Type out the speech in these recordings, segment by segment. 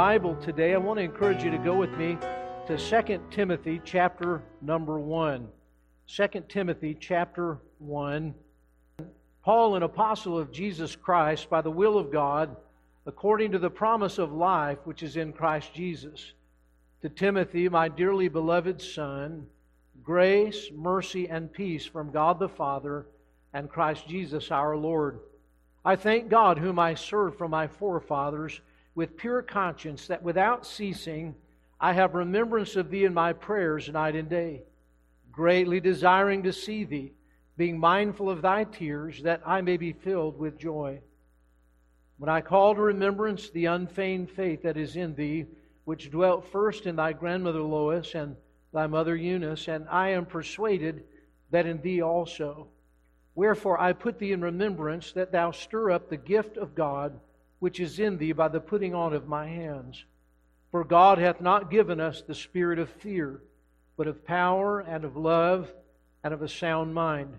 Bible today, I want to encourage you to go with me to 2 Timothy chapter number 1. 2 Timothy chapter 1. Paul, an apostle of Jesus Christ, by the will of God, according to the promise of life which is in Christ Jesus. To Timothy, my dearly beloved son, grace, mercy, and peace from God the Father and Christ Jesus our Lord. I thank God, whom I serve from my forefathers, with pure conscience, that without ceasing I have remembrance of thee in my prayers night and day, greatly desiring to see thee, being mindful of thy tears, that I may be filled with joy. When I call to remembrance the unfeigned faith that is in thee, which dwelt first in thy grandmother Lois and thy mother Eunice, and I am persuaded that in thee also. Wherefore I put thee in remembrance that thou stir up the gift of God which is in thee by the putting on of my hands. For God hath not given us the spirit of fear, but of power and of love and of a sound mind.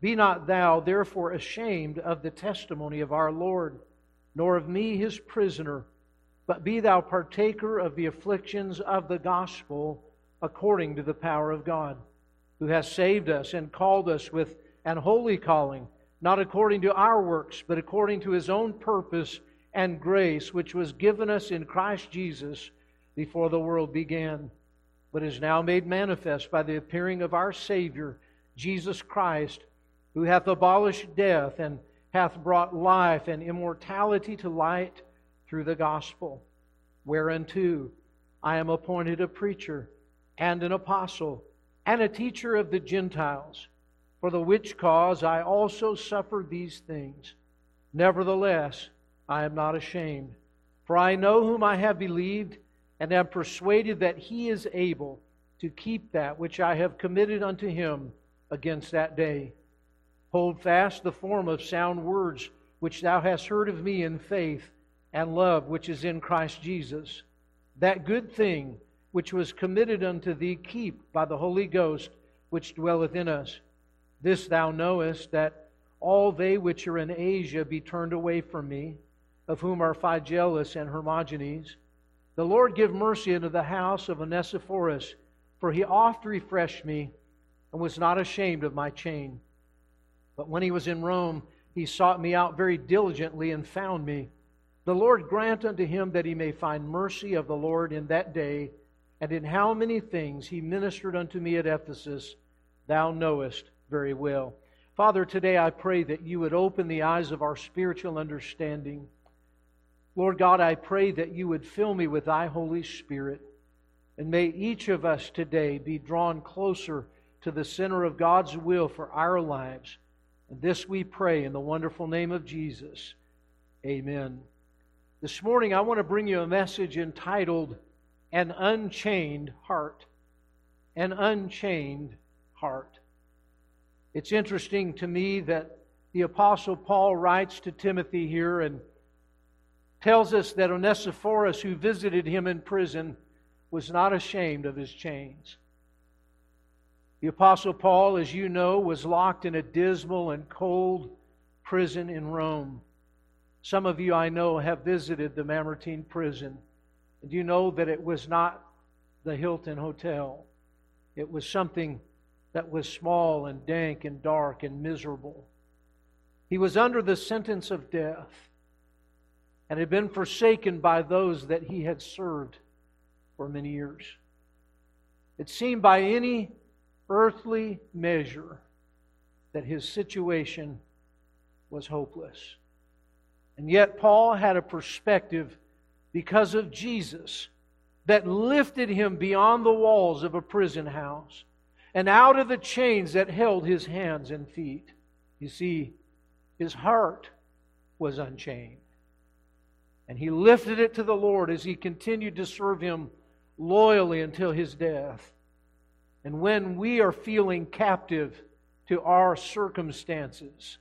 Be not thou therefore ashamed of the testimony of our Lord, nor of me his prisoner, but be thou partaker of the afflictions of the gospel according to the power of God, who has saved us and called us with an holy calling, not according to our works, but according to his own purpose and grace, which was given us in Christ Jesus before the world began, but is now made manifest by the appearing of our Savior, Jesus Christ, who hath abolished death and hath brought life and immortality to light through the gospel, whereunto I am appointed a preacher and an apostle and a teacher of the Gentiles, for the which cause I also suffer these things. Nevertheless, I am not ashamed, for I know whom I have believed, and am persuaded that he is able to keep that which I have committed unto him against that day. Hold fast the form of sound words which thou hast heard of me in faith and love which is in Christ Jesus. That good thing which was committed unto thee, keep by the Holy Ghost which dwelleth in us. This thou knowest, that all they which are in Asia be turned away from me, of whom are Phygellus and Hermogenes. The Lord give mercy unto the house of Onesiphorus, for he oft refreshed me, and was not ashamed of my chain. But when he was in Rome, he sought me out very diligently and found me. The Lord grant unto him that he may find mercy of the Lord in that day and in how many things he ministered unto me at Ephesus, thou knowest very well. Father, today I pray that you would open the eyes of our spiritual understanding. Lord God, I pray that you would fill me with thy Holy Spirit. And may each of us today be drawn closer to the center of God's will for our lives. And this we pray in the wonderful name of Jesus. Amen. This morning I want to bring you a message entitled an unchained heart. An unchained heart. It's interesting to me that the Apostle Paul writes to Timothy here and tells us that Onesiphorus, who visited him in prison, was not ashamed of his chains. The Apostle Paul, as you know, was locked in a dismal and cold prison in Rome. Some of you I know have visited the Mamertine prison. Do you know that it was not the Hilton Hotel? It was something that was small and dank and dark and miserable. He was under the sentence of death and had been forsaken by those that he had served for many years. It seemed by any earthly measure that his situation was hopeless. And yet, Paul had a perspective because of Jesus that lifted him beyond the walls of a prison house and out of the chains that held his hands and feet. You see, his heart was unchained. And he lifted it to the Lord as he continued to serve him loyally until his death. And when we are feeling captive to our circumstances,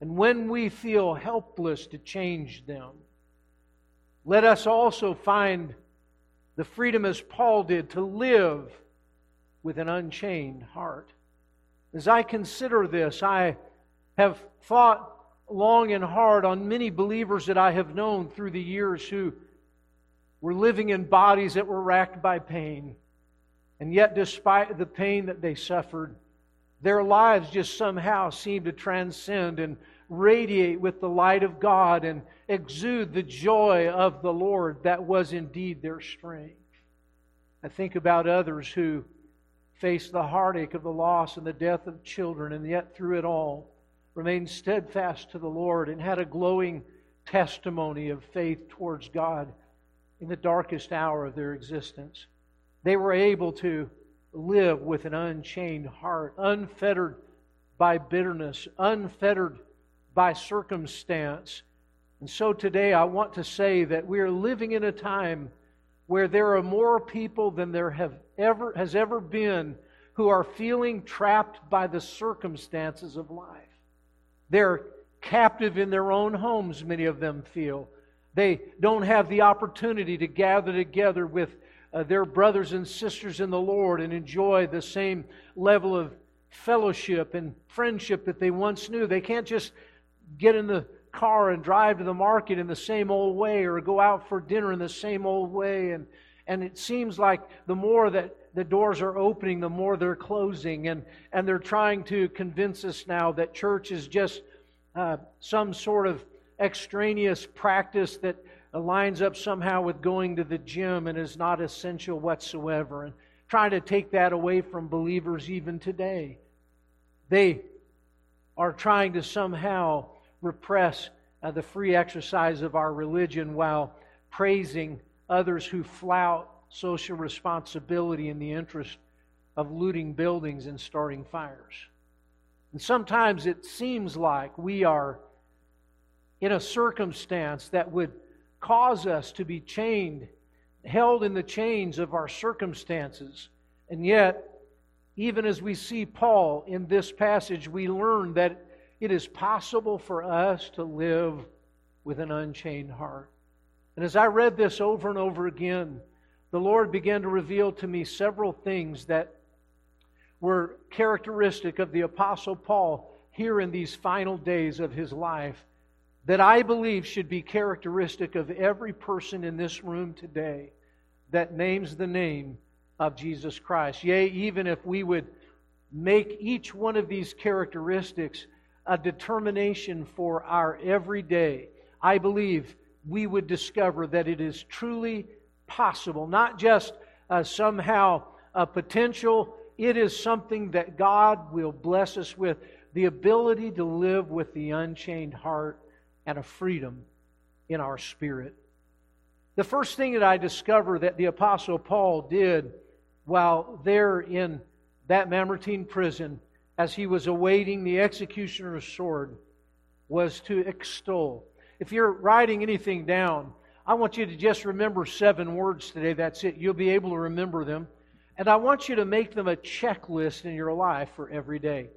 and when we feel helpless to change them, let us also find the freedom as Paul did to live with an unchained heart. As I consider this, I have thought long and hard on many believers that I have known through the years who were living in bodies that were racked by pain. And yet, despite the pain that they suffered, their lives just somehow seemed to transcend and radiate with the light of God and exude the joy of the Lord that was indeed their strength. I think about others who faced the heartache of the loss and the death of children, and yet through it all remained steadfast to the Lord and had a glowing testimony of faith towards God in the darkest hour of their existence. They were able to live with an unchained heart, unfettered by bitterness, unfettered by circumstance. And so today I want to say that we are living in a time where there are more people than there have ever has ever been who are feeling trapped by the circumstances of life. They're captive in their own homes, many of them feel. They don't have the opportunity to gather together with uh, their brothers and sisters in the Lord and enjoy the same level of fellowship and friendship that they once knew. They can't just get in the car and drive to the market in the same old way or go out for dinner in the same old way. And, and it seems like the more that the doors are opening, the more they're closing. And, and they're trying to convince us now that church is just uh, some sort of extraneous practice that lines up somehow with going to the gym and is not essential whatsoever. And trying to take that away from believers even today. They are trying to somehow repress uh, the free exercise of our religion while praising others who flout social responsibility in the interest of looting buildings and starting fires. And sometimes it seems like we are in a circumstance that would cause us to be chained, held in the chains of our circumstances. And yet, even as we see Paul in this passage, we learn that it is possible for us to live with an unchained heart. And as I read this over and over again, the Lord began to reveal to me several things that were characteristic of the Apostle Paul here in these final days of his life that I believe should be characteristic of every person in this room today that names the name of Jesus Christ. Yea, even if we would make each one of these characteristics a determination for our everyday, I believe we would discover that it is truly possible, not just uh, somehow a potential it is something that God will bless us with the ability to live with the unchained heart and a freedom in our spirit. The first thing that I discover that the Apostle Paul did while there in that Mamertine prison as he was awaiting the executioner's sword was to extol. If you're writing anything down, I want you to just remember seven words today. That's it. You'll be able to remember them. And I want you to make them a checklist in your life for every day.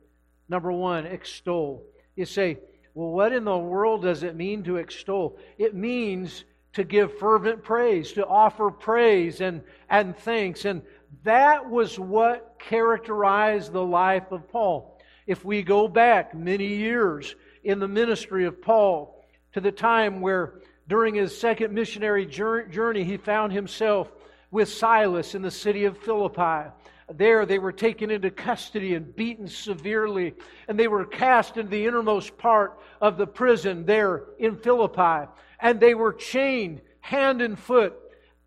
Number one, extol. You say, well, what in the world does it mean to extol? It means to give fervent praise, to offer praise and, and thanks. And that was what characterized the life of Paul. If we go back many years in the ministry of Paul to the time where during his second missionary journey he found himself with Silas in the city of Philippi. There, they were taken into custody and beaten severely, and they were cast into the innermost part of the prison there in Philippi. And they were chained hand and foot.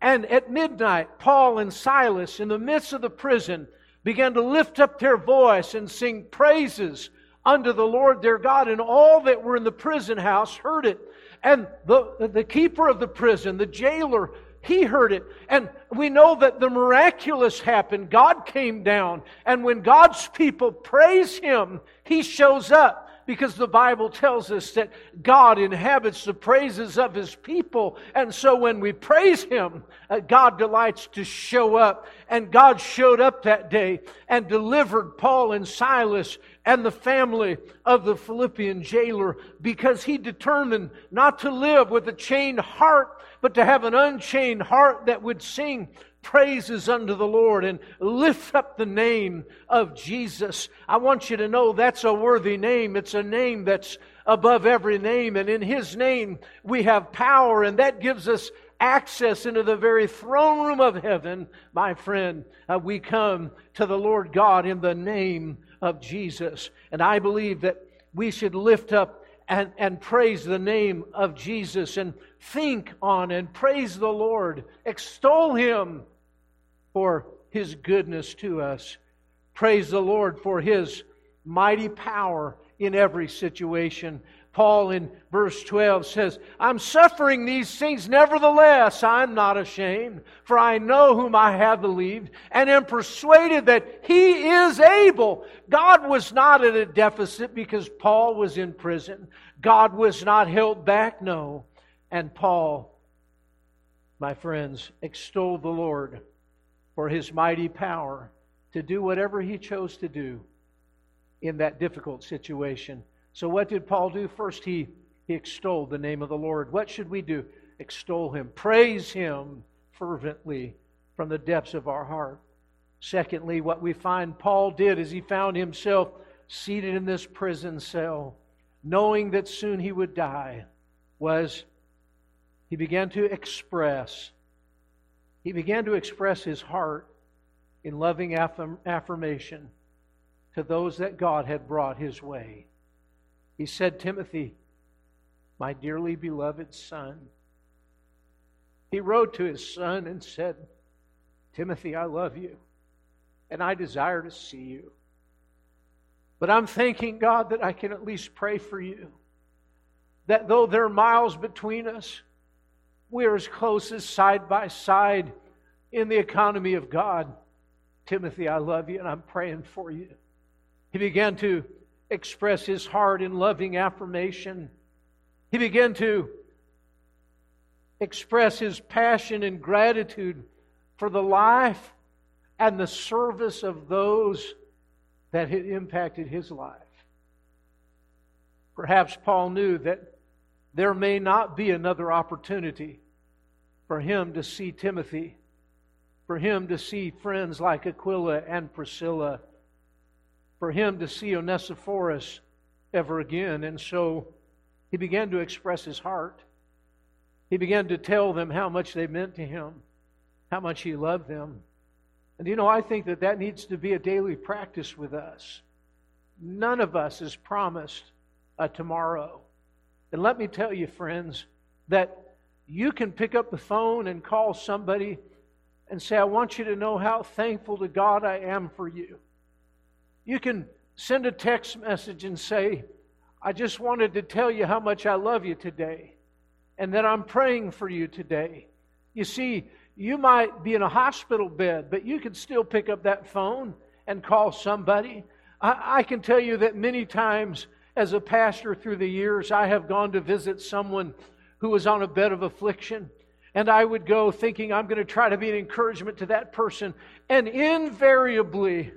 And at midnight, Paul and Silas, in the midst of the prison, began to lift up their voice and sing praises unto the Lord their God. And all that were in the prison house heard it. And the, the keeper of the prison, the jailer, he heard it. And we know that the miraculous happened. God came down. And when God's people praise Him, He shows up because the Bible tells us that God inhabits the praises of His people. And so when we praise Him, uh, God delights to show up. And God showed up that day and delivered Paul and Silas and the family of the Philippian jailer because he determined not to live with a chained heart but to have an unchained heart that would sing praises unto the Lord and lift up the name of Jesus. I want you to know that's a worthy name. It's a name that's above every name, and in His name we have power, and that gives us access into the very throne room of heaven, my friend, uh, we come to the Lord God in the name of Jesus. And I believe that we should lift up and, and praise the name of Jesus and think on and praise the Lord, extol Him for His goodness to us. Praise the Lord for His mighty power in every situation. Paul in verse 12 says, I'm suffering these things, nevertheless, I'm not ashamed, for I know whom I have believed, and am persuaded that he is able. God was not at a deficit because Paul was in prison. God was not held back, no. And Paul, my friends, extolled the Lord for his mighty power to do whatever he chose to do in that difficult situation. So, what did Paul do? First, he, he extolled the name of the Lord. What should we do? Extol him, praise him fervently from the depths of our heart. Secondly, what we find Paul did is he found himself seated in this prison cell, knowing that soon he would die, was he began to express he began to express his heart in loving affirm, affirmation to those that God had brought his way. He said, Timothy, my dearly beloved son. He wrote to his son and said, Timothy, I love you, and I desire to see you. But I'm thanking God that I can at least pray for you. That though there are miles between us, we are as close as side by side in the economy of God. Timothy, I love you and I'm praying for you. He began to express his heart in loving affirmation. He began to express his passion and gratitude for the life and the service of those that had impacted his life. Perhaps Paul knew that there may not be another opportunity for him to see Timothy, for him to see friends like Aquila and Priscilla for him to see Onesiphorus ever again. And so he began to express his heart. He began to tell them how much they meant to him, how much he loved them. And you know, I think that that needs to be a daily practice with us. None of us is promised a tomorrow. And let me tell you, friends, that you can pick up the phone and call somebody and say, I want you to know how thankful to God I am for you. You can send a text message and say, I just wanted to tell you how much I love you today and that I'm praying for you today. You see, you might be in a hospital bed, but you can still pick up that phone and call somebody. I, I, can tell you that many times as a pastor through the years, I have gone to visit someone who was on a bed of affliction. And I would go thinking I'm going to try to be an encouragement to that person. And invariably,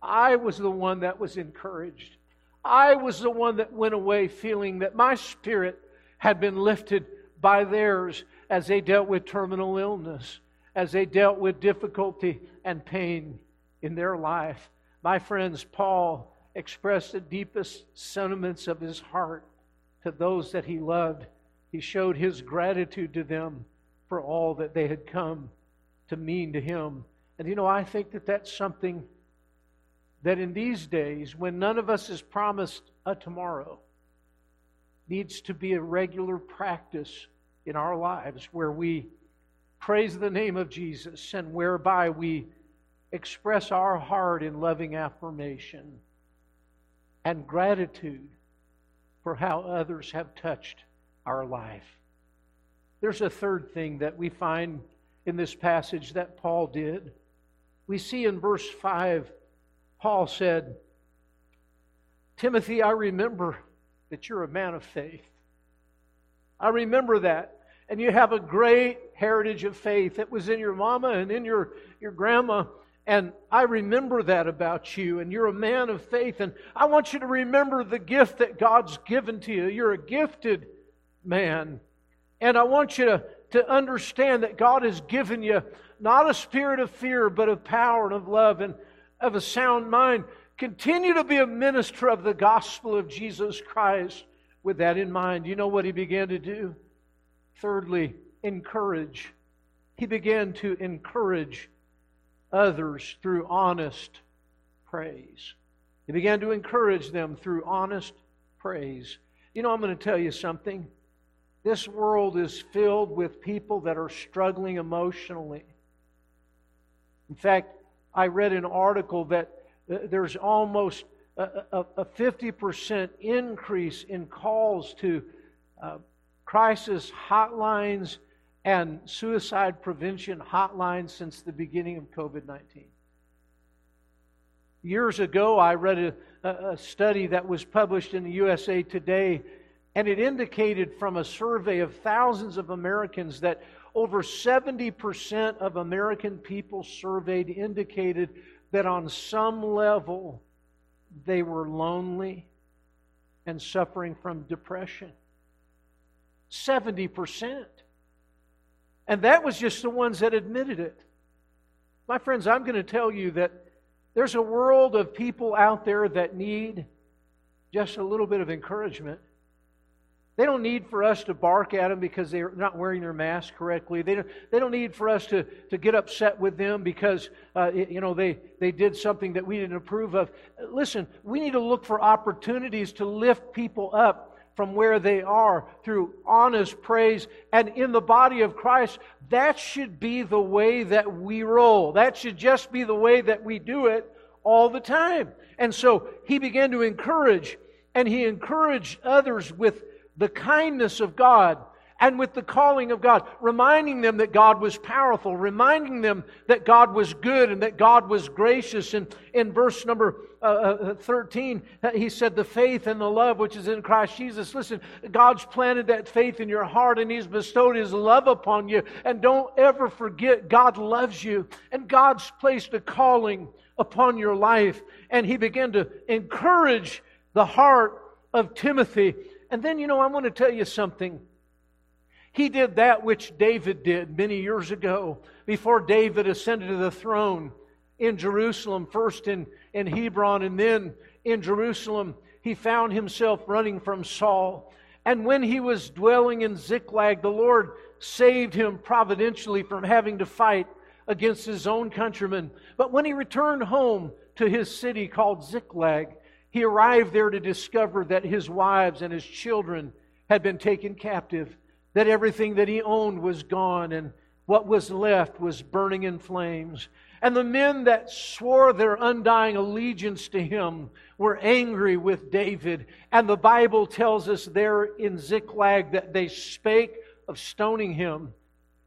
I was the one that was encouraged. I was the one that went away feeling that my spirit had been lifted by theirs as they dealt with terminal illness, as they dealt with difficulty and pain in their life. My friends, Paul expressed the deepest sentiments of his heart to those that he loved. He showed his gratitude to them for all that they had come to mean to him. And you know, I think that that's something that in these days, when none of us is promised a tomorrow, needs to be a regular practice in our lives where we praise the name of Jesus and whereby we express our heart in loving affirmation and gratitude for how others have touched our life. There's a third thing that we find in this passage that Paul did. We see in verse 5 Paul said, Timothy, I remember that you're a man of faith. I remember that. And you have a great heritage of faith that was in your mama and in your, your grandma. And I remember that about you. And you're a man of faith. And I want you to remember the gift that God's given to you. You're a gifted man. And I want you to, to understand that God has given you not a spirit of fear, but of power and of love. And of a sound mind. Continue to be a minister of the gospel of Jesus Christ with that in mind. You know what he began to do? Thirdly, encourage. He began to encourage others through honest praise. He began to encourage them through honest praise. You know, I'm going to tell you something. This world is filled with people that are struggling emotionally. In fact, I read an article that uh, there's almost a, a, 50% increase in calls to uh, crisis hotlines and suicide prevention hotline since the beginning of COVID 19. Years ago, I read a, a, study that was published in the USA Today, and it indicated from a survey of thousands of Americans that over 70% of American people surveyed indicated that on some level they were lonely and suffering from depression. 70%. And that was just the ones that admitted it. My friends, I'm going to tell you that there's a world of people out there that need just a little bit of encouragement. They don't need for us to bark at them because they're not wearing their mask correctly. They don't, they don't need for us to, to get upset with them because, uh, you know, they, they did something that we didn't approve of. Listen, we need to look for opportunities to lift people up from where they are through honest praise. And in the body of Christ, that should be the way that we roll. That should just be the way that we do it all the time. And so he began to encourage, and he encouraged others with the kindness of God and with the calling of God, reminding them that God was powerful, reminding them that God was good and that God was gracious. And in verse number uh, uh 13, uh, he said, The faith and the love which is in Christ Jesus. Listen, God's planted that faith in your heart and He's bestowed His love upon you. And don't ever forget, God loves you and God's placed a calling upon your life. And He began to encourage the heart of Timothy and then, you know, I want to tell you something. He did that which David did many years ago before David ascended to the throne in Jerusalem, first in, in Hebron and then in Jerusalem. He found himself running from Saul. And when he was dwelling in Ziklag, the Lord saved him providentially from having to fight against his own countrymen. But when he returned home to his city called Ziklag, he arrived there to discover that his wives and his children had been taken captive, that everything that he owned was gone, and what was left was burning in flames. And the men that swore their undying allegiance to him were angry with David. And the Bible tells us there in Ziklag that they spake of stoning him.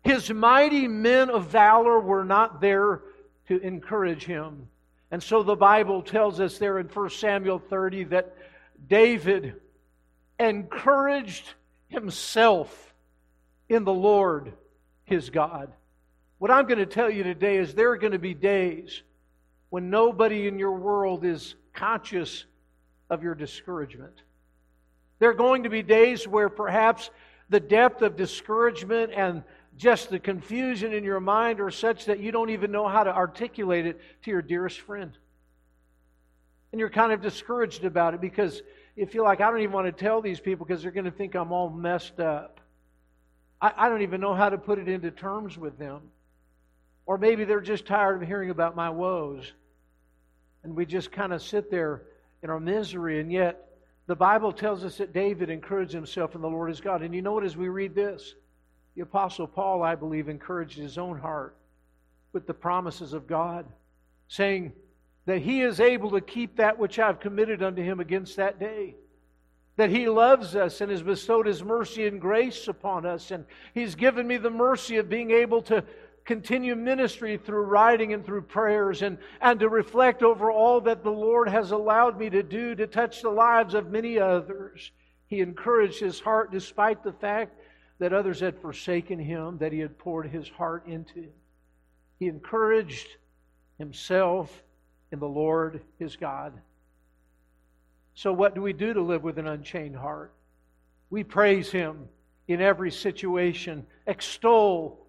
His mighty men of valor were not there to encourage him. And so the Bible tells us there in 1 Samuel 30 that David encouraged himself in the Lord his God. What I'm going to tell you today is there are going to be days when nobody in your world is conscious of your discouragement. There are going to be days where perhaps the depth of discouragement and just the confusion in your mind are such that you don't even know how to articulate it to your dearest friend. And you're kind of discouraged about it because you feel like, I don't even want to tell these people because they're going to think I'm all messed up. I, I don't even know how to put it into terms with them. Or maybe they're just tired of hearing about my woes. And we just kind of sit there in our misery. And yet, the Bible tells us that David encouraged himself in the Lord his God. And you know what, as we read this, the Apostle Paul, I believe, encouraged his own heart with the promises of God, saying that he is able to keep that which I've committed unto him against that day. That he loves us and has bestowed his mercy and grace upon us, and he's given me the mercy of being able to continue ministry through writing and through prayers and, and to reflect over all that the Lord has allowed me to do to touch the lives of many others. He encouraged his heart despite the fact that others had forsaken him, that he had poured his heart into. He encouraged himself in the Lord his God. So, what do we do to live with an unchained heart? We praise him in every situation, extol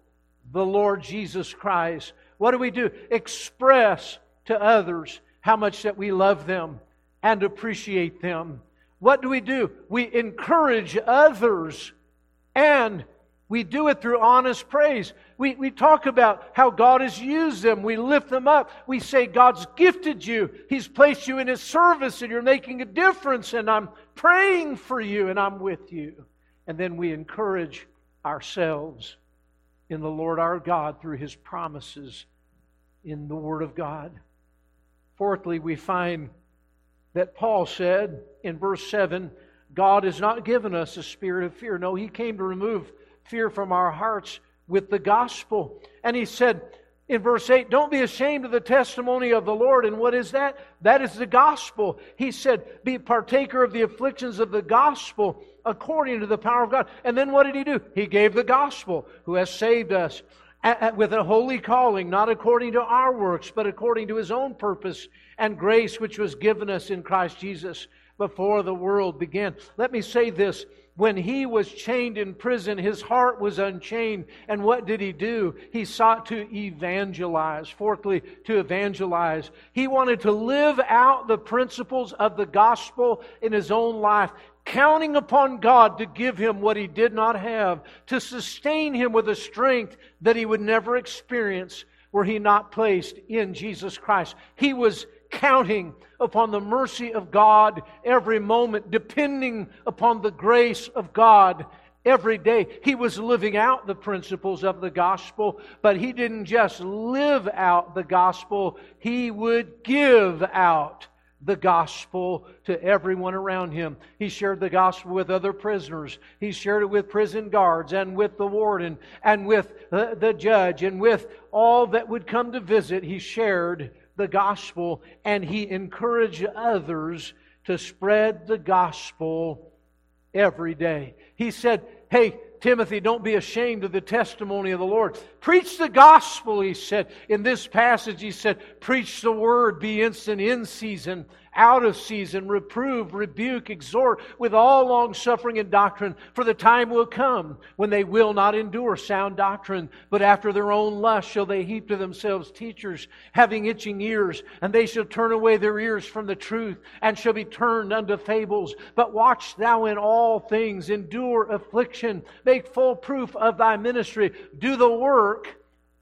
the Lord Jesus Christ. What do we do? Express to others how much that we love them and appreciate them. What do we do? We encourage others and We do it through honest praise. We, we talk about how God has used them. We lift them up. We say, God's gifted you. He's placed you in His service and you're making a difference. And I'm praying for you and I'm with you. And then we encourage ourselves in the Lord our God through His promises in the Word of God. Fourthly, we find that Paul said in verse 7 God has not given us a spirit of fear. No, He came to remove fear from our hearts with the gospel. And He said in verse 8, Don't be ashamed of the testimony of the Lord. And what is that? That is the gospel. He said, Be partaker of the afflictions of the gospel according to the power of God. And then what did He do? He gave the gospel, who has saved us with a holy calling, not according to our works, but according to his own purpose and grace which was given us in Christ Jesus before the world began. Let me say this. When he was chained in prison, his heart was unchained. And what did he do? He sought to evangelize. Fourthly, to evangelize. He wanted to live out the principles of the gospel in his own life counting upon God to give him what he did not have, to sustain him with a strength that he would never experience were he not placed in Jesus Christ. He was counting upon the mercy of God every moment, depending upon the grace of God every day. He was living out the principles of the gospel, but he didn't just live out the gospel, he would give out the gospel to everyone around him. He shared the gospel with other prisoners. He shared it with prison guards and with the warden and with the, the, judge and with all that would come to visit. He shared the gospel and he encouraged others to spread the gospel every day. He said, Hey, Timothy, don't be ashamed of the testimony of the Lord. Preach the gospel, he said. In this passage, he said, Preach the word, be instant in season, out of season, reprove, rebuke, exhort with all long suffering and doctrine. For the time will come when they will not endure sound doctrine, but after their own lust shall they heap to themselves teachers having itching ears, and they shall turn away their ears from the truth and shall be turned unto fables. But watch thou in all things, endure affliction, make full proof of thy ministry, do the work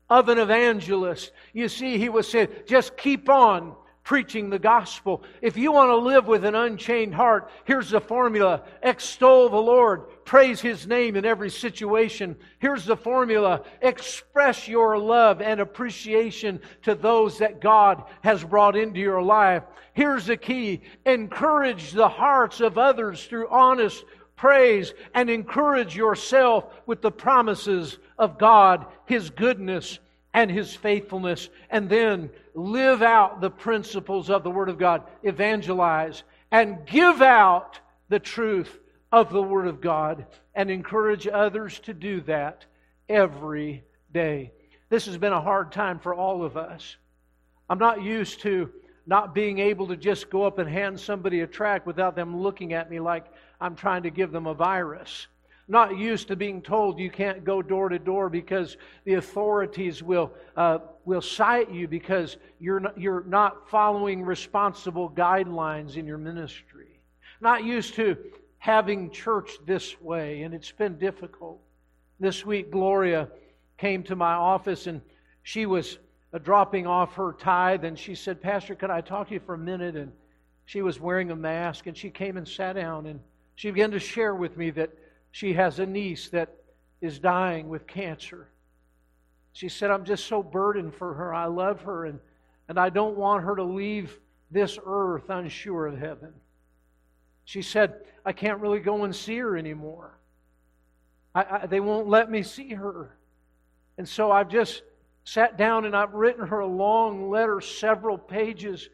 of an evangelist. You see, he was saying, just keep on preaching the gospel. If you want to live with an unchained heart, here's the formula extol the Lord, praise His name in every situation. Here's the formula express your love and appreciation to those that God has brought into your life. Here's the key encourage the hearts of others through honest praise and encourage yourself with the promises of God, His goodness, and His faithfulness, and then live out the principles of the Word of God, evangelize, and give out the truth of the Word of God, and encourage others to do that every day. This has been a hard time for all of us. I'm not used to not being able to just go up and hand somebody a tract without them looking at me like I'm trying to give them a virus not used to being told you can't go door to door because the authorities will, uh, will cite you because you're not, you're not following responsible guidelines in your ministry. Not used to having church this way, and it's been difficult. This week, Gloria came to my office and she was uh, dropping off her tithe, and she said, Pastor, could I talk to you for a minute? And she was wearing a mask, and she came and sat down, and she began to share with me that she has a niece that is dying with cancer. She said, I'm just so burdened for her. I love her, and, and I don't want her to leave this earth unsure of heaven. She said, I can't really go and see her anymore. I, I, they won't let me see her. And so I've just sat down and I've written her a long letter, several pages,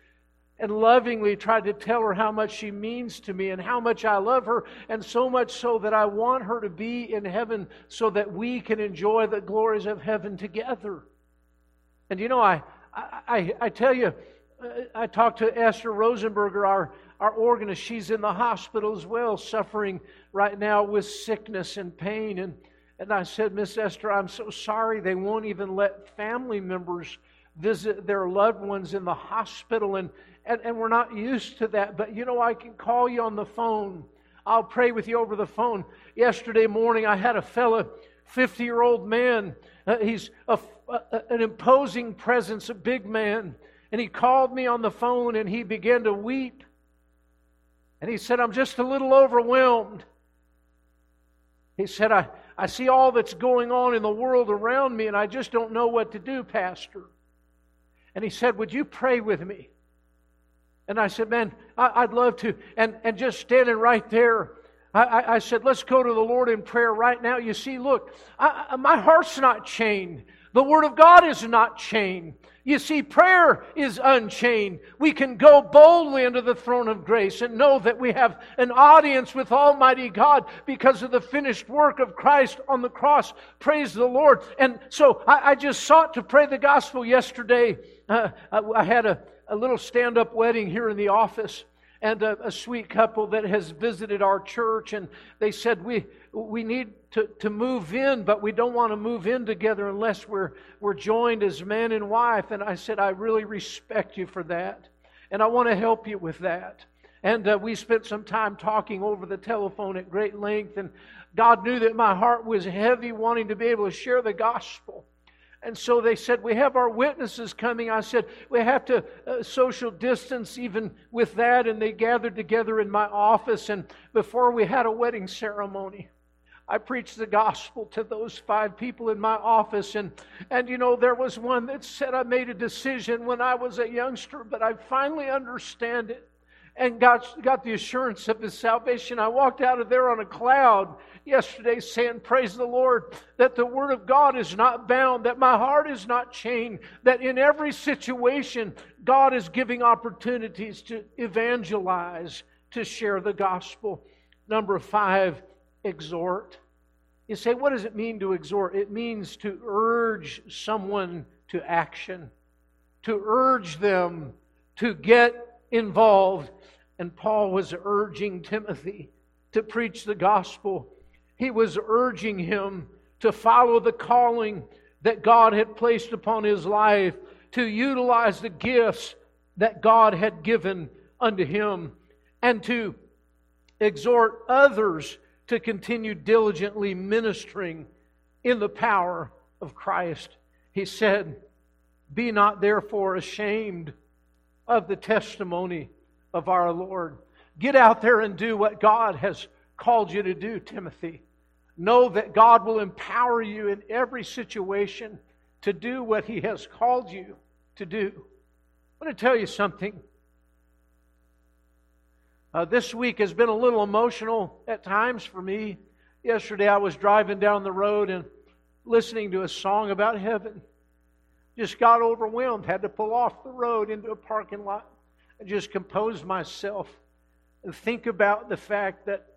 and lovingly tried to tell her how much she means to me and how much I love her, and so much so that I want her to be in heaven so that we can enjoy the glories of heaven together. And you know, I, I, I tell you, uh, I talked to Esther Rosenberger, our, our organist. She's in the hospital as well, suffering right now with sickness and pain. And, and I said, Miss Esther, I'm so sorry they won't even let family members visit their loved ones in the hospital. And, and, and we're not used to that. But you know, I can call you on the phone. I'll pray with you over the phone. Yesterday morning, I had a fellow, 50 year old man. Uh, he's a, a, an imposing presence, a big man. And he called me on the phone and he began to weep. And he said, I'm just a little overwhelmed. He said, I, I see all that's going on in the world around me and I just don't know what to do, Pastor. And he said, Would you pray with me? And I said, Man, I, would love to. And, and just standing right there, I, I, said, Let's go to the Lord in prayer right now. You see, look, I, my heart's not chained. The Word of God is not chained. You see, prayer is unchained. We can go boldly into the throne of grace and know that we have an audience with Almighty God because of the finished work of Christ on the cross. Praise the Lord. And so I, I just sought to pray the gospel yesterday. Uh, I, I had a, a little stand up wedding here in the office and a, a, sweet couple that has visited our church, and they said, We, we need to, to move in, but we don't want to move in together unless we're, we're joined as man and wife. And I said, I really respect you for that, and I want to help you with that. And uh, we spent some time talking over the telephone at great length, and God knew that my heart was heavy wanting to be able to share the gospel. And so they said, We have our witnesses coming. I said, We have to uh, social distance even with that. And they gathered together in my office. And before we had a wedding ceremony, I preached the gospel to those five people in my office. And, and you know, there was one that said, I made a decision when I was a youngster, but I finally understand it and got, got the assurance of his salvation. I walked out of there on a cloud yesterday saying, Praise the Lord, that the Word of God is not bound, that my heart is not chained, that in every situation, God is giving opportunities to evangelize, to share the gospel. Number five, exhort. You say, what does it mean to exhort? It means to urge someone to action, to urge them to get involved. And Paul was urging Timothy to preach the gospel. He was urging him to follow the calling that God had placed upon his life, to utilize the gifts that God had given unto him, and to exhort others to continue diligently ministering in the power of Christ. He said, Be not therefore ashamed of the testimony of our Lord. Get out there and do what God has called you to do, Timothy. Know that God will empower you in every situation to do what He has called you to do. I want to tell you something. Uh, this week has been a little emotional at times for me. Yesterday I was driving down the road and listening to a song about heaven. Just got overwhelmed, had to pull off the road into a parking lot and just compose myself and think about the fact that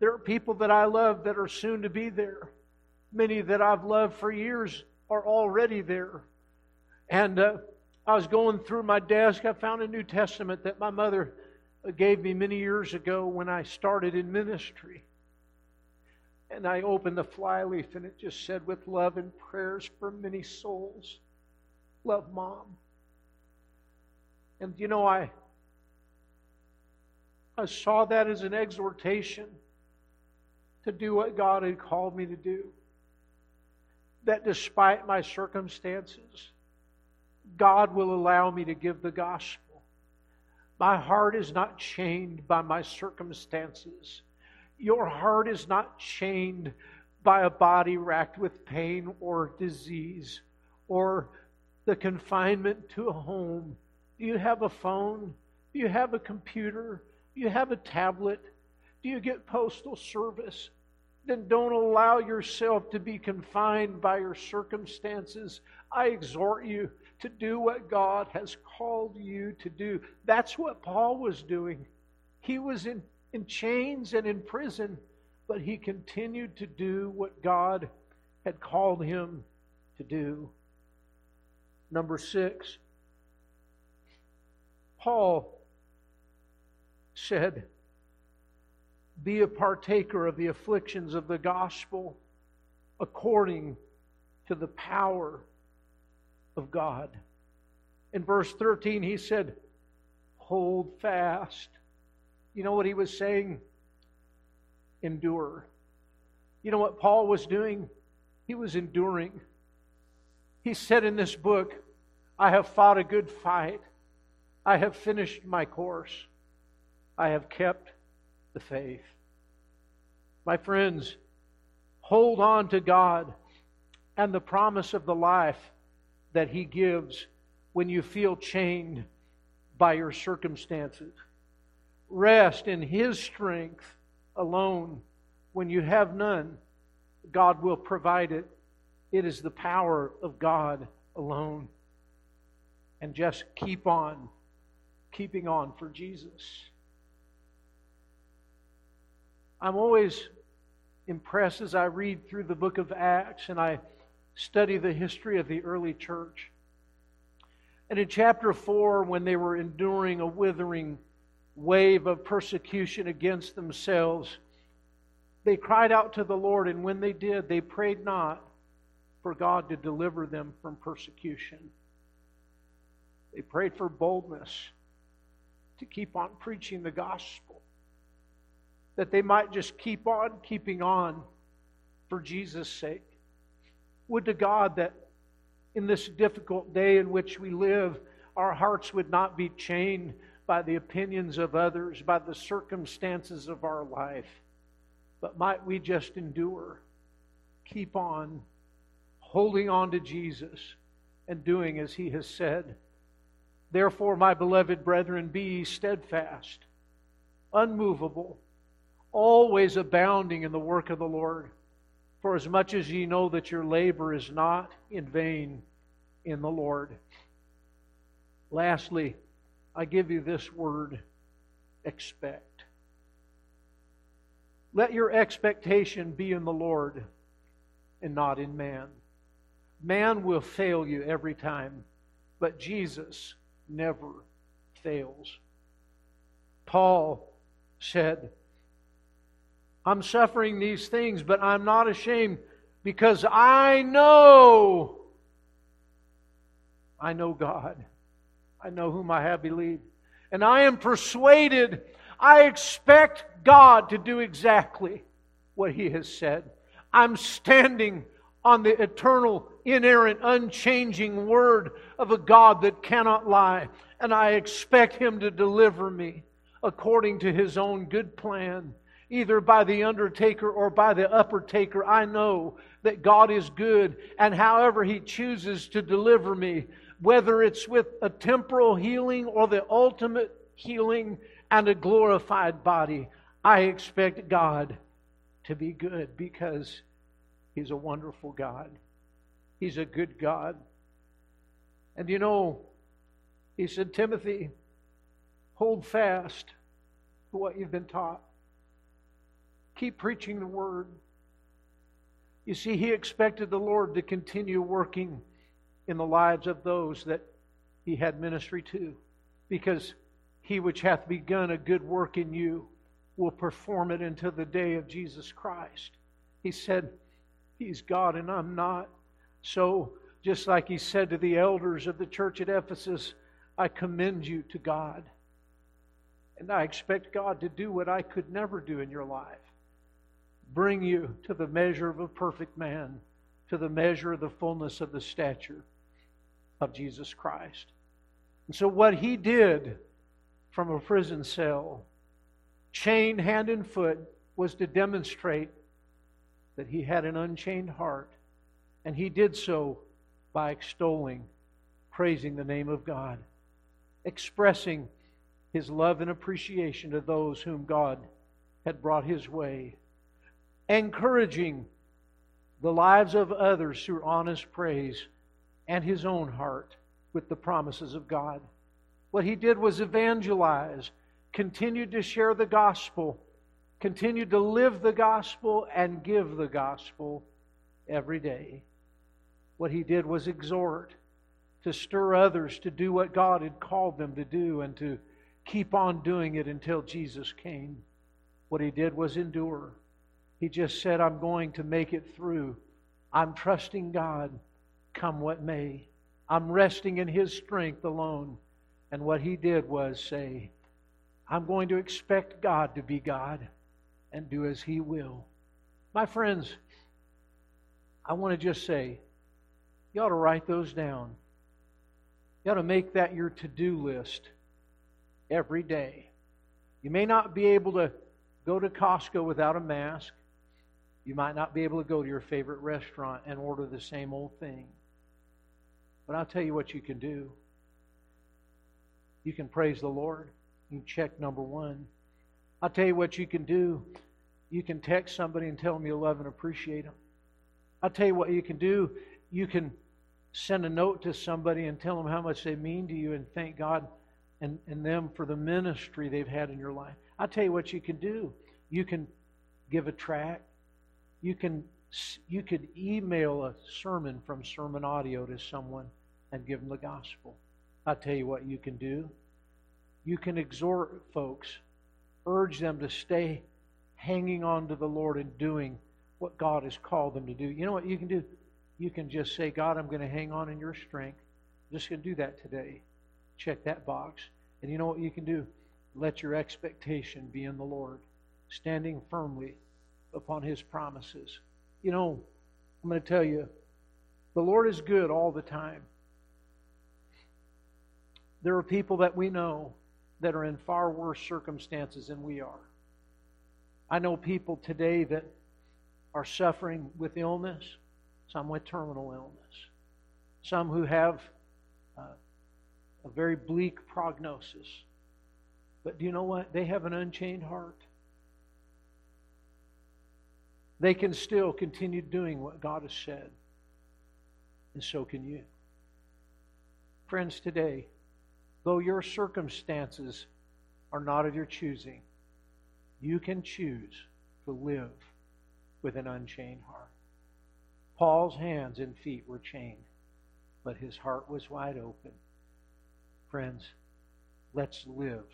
there are people that I love that are soon to be there. Many that I've loved for years are already there. And uh, I was going through my desk. I found a New Testament that my mother gave me many years ago when I started in ministry. And I opened the flyleaf and it just said, with love and prayers for many souls. Love, Mom. And you know, I, I saw that as an exhortation to do what God had called me to do. That despite my circumstances, God will allow me to give the gospel. My heart is not chained by my circumstances. Your heart is not chained by a body racked with pain or disease or the confinement to a home. Do you have a phone? Do you have a computer? Do you have a tablet? Do you get postal service? Then don't allow yourself to be confined by your circumstances. I exhort you to do what God has called you to do. That's what Paul was doing. He was in, in chains and in prison, but he continued to do what God had called him to do. Number six, Paul said, Be a partaker of the afflictions of the gospel according to the power of God. In verse 13, he said, Hold fast. You know what he was saying? Endure. You know what Paul was doing? He was enduring. He said in this book, I have fought a good fight. I have finished my course. I have kept the faith. My friends, hold on to God and the promise of the life that He gives when you feel chained by your circumstances. Rest in His strength alone when you have none. God will provide it. It is the power of God alone. And just keep on keeping on for Jesus. I'm always impressed as I read through the book of Acts and I study the history of the early church. And in chapter 4, when they were enduring a withering wave of persecution against themselves, they cried out to the Lord, and when they did, they prayed not for God to deliver them from persecution. They prayed for boldness to keep on preaching the gospel that they might just keep on keeping on for Jesus' sake. Would to God that in this difficult day in which we live, our hearts would not be chained by the opinions of others, by the circumstances of our life, but might we just endure, keep on holding on to Jesus and doing as he has said. Therefore, my beloved brethren, be steadfast, unmovable always abounding in the work of the Lord. For as much as ye know that your labor is not in vain in the Lord. Lastly, I give you this word expect. Let your expectation be in the Lord and not in man. Man will fail you every time, but Jesus never fails. Paul said, I'm suffering these things, but I'm not ashamed because I know, I know God. I know whom I have believed. And I am persuaded, I expect God to do exactly what He has said. I'm standing on the eternal, inerrant, unchanging word of a God that cannot lie. And I expect Him to deliver me according to His own good plan either by the undertaker or by the upper taker, I know that God is good, and however He chooses to deliver me, whether it's with a temporal healing or the ultimate healing and a glorified body, I expect God to be good because He's a wonderful God. He's a good God. And you know, He said, Timothy, hold fast to what you've been taught. Keep preaching the word. You see, he expected the Lord to continue working in the lives of those that he had ministry to, because he which hath begun a good work in you will perform it until the day of Jesus Christ. He said, He's God and I'm not. So, just like he said to the elders of the church at Ephesus, I commend you to God. And I expect God to do what I could never do in your life bring you to the measure of a perfect man, to the measure of the fullness of the stature of Jesus Christ. And so, what he did from a prison cell, chained hand and foot, was to demonstrate that he had an unchained heart. And he did so by extolling, praising the name of God, expressing his love and appreciation to those whom God had brought his way encouraging the lives of others through honest praise and his own heart with the promises of God. What he did was evangelize, continued to share the gospel, continued to live the gospel and give the gospel every day. What he did was exhort, to stir others to do what God had called them to do and to keep on doing it until Jesus came. What he did was endure. He just said, I'm going to make it through. I'm trusting God, come what may. I'm resting in His strength alone. And what he did was say, I'm going to expect God to be God and do as He will. My friends, I want to just say, you ought to write those down. You ought to make that your to do list every day. You may not be able to go to Costco without a mask. You might not be able to go to your favorite restaurant and order the same old thing. But I'll tell you what you can do. You can praise the Lord. You check number one. I'll tell you what you can do. You can text somebody and tell them you love and appreciate them. I'll tell you what you can do. You can send a note to somebody and tell them how much they mean to you and thank God and, and them for the ministry they've had in your life. I'll tell you what you can do. You can give a tract. You can you could email a sermon from sermon audio to someone and give them the gospel. I'll tell you what you can do. You can exhort folks, urge them to stay hanging on to the Lord and doing what God has called them to do. You know what you can do? You can just say, God, I'm going to hang on in your strength. I'm just going to do that today. Check that box. And you know what you can do? Let your expectation be in the Lord, standing firmly upon his promises. You know, I'm going to tell you, the Lord is good all the time. There are people that we know that are in far worse circumstances than we are. I know people today that are suffering with illness, some with terminal illness, some who have uh, a very bleak prognosis. But do you know what? They have an unchained heart. They can still continue doing what God has said. And so can you. Friends, today, though your circumstances are not of your choosing, you can choose to live with an unchained heart. Paul's hands and feet were chained, but his heart was wide open. Friends, let's live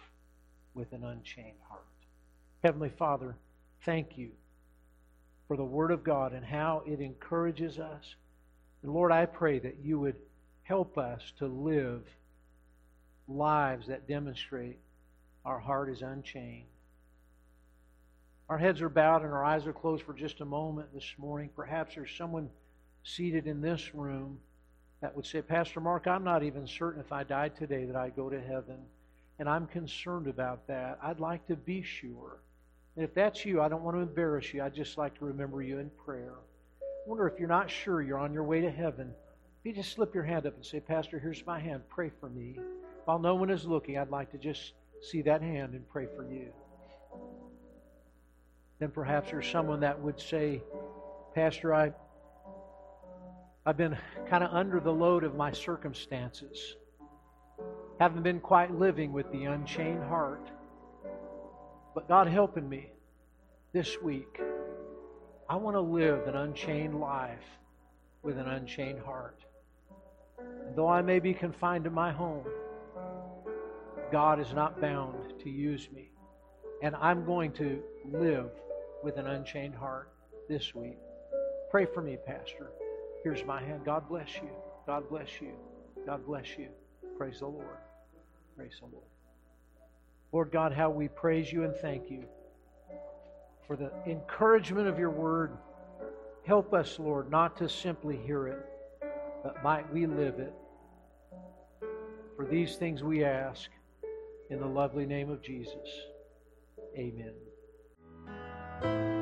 with an unchained heart. Heavenly Father, thank you for the Word of God and how it encourages us. And Lord, I pray that you would help us to live lives that demonstrate our heart is unchained. Our heads are bowed and our eyes are closed for just a moment this morning. Perhaps there's someone seated in this room that would say, Pastor Mark, I'm not even certain if I died today that I'd go to heaven. And I'm concerned about that. I'd like to be sure. And if that's you, I don't want to embarrass you. I'd just like to remember you in prayer. I wonder if you're not sure you're on your way to heaven. If you just slip your hand up and say, Pastor, here's my hand. Pray for me. While no one is looking, I'd like to just see that hand and pray for you. Then perhaps there's someone that would say, Pastor, I I've been kind of under the load of my circumstances. Haven't been quite living with the unchained heart. But God helping me this week, I want to live an unchained life with an unchained heart. And though I may be confined to my home, God is not bound to use me. And I'm going to live with an unchained heart this week. Pray for me, Pastor. Here's my hand. God bless you. God bless you. God bless you. Praise the Lord. Praise the Lord. Lord God, how we praise you and thank you for the encouragement of your word. Help us, Lord, not to simply hear it, but might we live it. For these things we ask in the lovely name of Jesus. Amen thank you